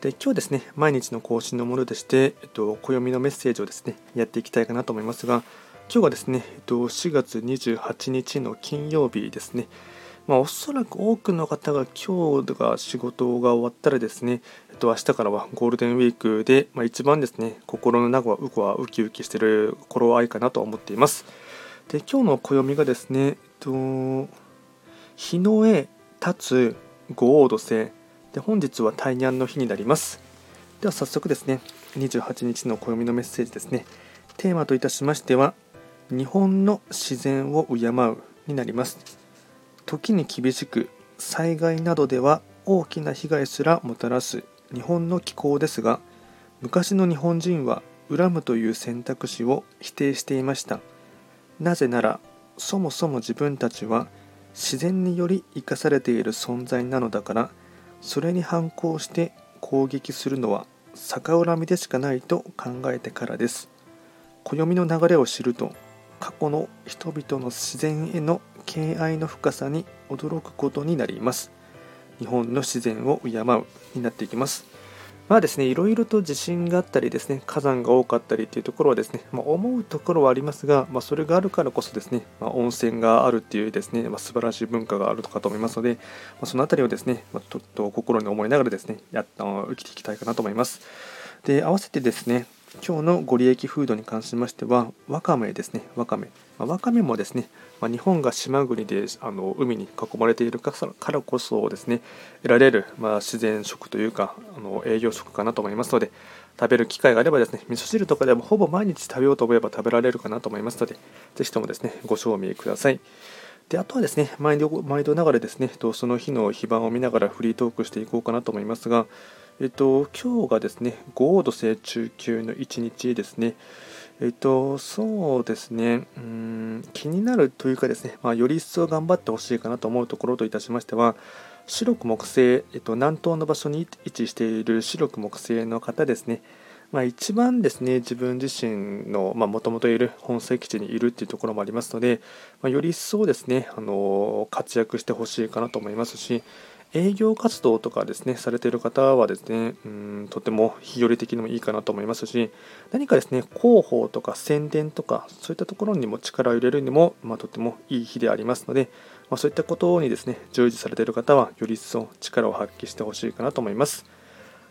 で今日ですね毎日の更新のものでして、えっと、暦のメッセージをですねやっていきたいかなと思いますが今日はですね、えっと、4月28日の金曜日ですねまあ、おそらく多くの方が今日が仕事が終わったらですね、えっと、明日からはゴールデンウィークで、まあ、一番ですね、心の中はうこはウキウキしてる頃合いかなと思っています。で、今日の暦がですね、えっと、日の絵、立つ、五王土星、で本日は大ニャンの日になります。では早速ですね28日の暦のメッセージですね。テーマといたしましては日本の自然を敬うになります。時に厳しく災害などでは大きな被害すらもたらす日本の気候ですが昔の日本人は恨むという選択肢を否定していました。なぜならそもそも自分たちは自然により生かされている存在なのだからそれに反抗して攻撃するのは逆恨みでしかないと考えてからです。暦の流れを知ると過去の人々の自然への敬愛の深さに驚くことになります。日本の自然を敬うになっていきます。まあですね、いろいろと地震があったりですね、火山が多かったりというところはですね、まあ、思うところはありますが、まあ、それがあるからこそですね、まあ、温泉があるっていうですね、まあ、素晴らしい文化があるかと思いますので、まあ、そのあたりをですね、まあ、ちょっと心に思いながらですね、やっ生きていきたいかなと思います。で、合わせてですね、今日のご利益フードに関しましては、わかめですね、わかめ。まあ、わかめもですね、まあ、日本が島国であの海に囲まれているからこそですね、得られる、まあ、自然食というかあの栄養食かなと思いますので、食べる機会があればですね、味噌汁とかでもほぼ毎日食べようと思えば食べられるかなと思いますので、ぜひともですね、ご賞味ください。であとはですね毎度毎度ながらですねその日の非番を見ながらフリートークしていこうかなと思いますが、えっと、今日がですね豪土星中級の1日ですね。えっと、そうですね、うん、気になるというかですね、まあ、より一層頑張ってほしいかなと思うところといたしましては、白く木星、えっと、南東の場所に位置している白く木星の方ですね、まあ、一番ですね自分自身のもともといる本籍地にいるっていうところもありますので、まあ、より一層ですねあの活躍してほしいかなと思いますし営業活動とかですねされている方はですねうんとても日和的にもいいかなと思いますし何かですね広報とか宣伝とかそういったところにも力を入れるにも、まあ、とてもいい日でありますので、ま、そういったことにですね従事されている方はより一層力を発揮してほしいかなと思います。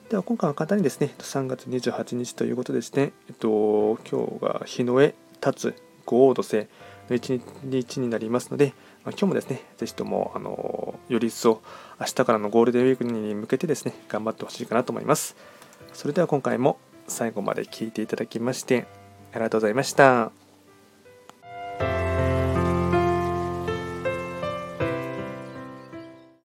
では今回は簡単にですね、3月28日ということでして、えっと、今日が日の絵立つ五黄土星の1日になりますので、まあ、今日もですね、ぜひとも、あのより一層明日からのゴールデンウィークに向けてですね、頑張ってほしいかなと思います。それでは今回も最後まで聴いていただきまして、ありがとうございました。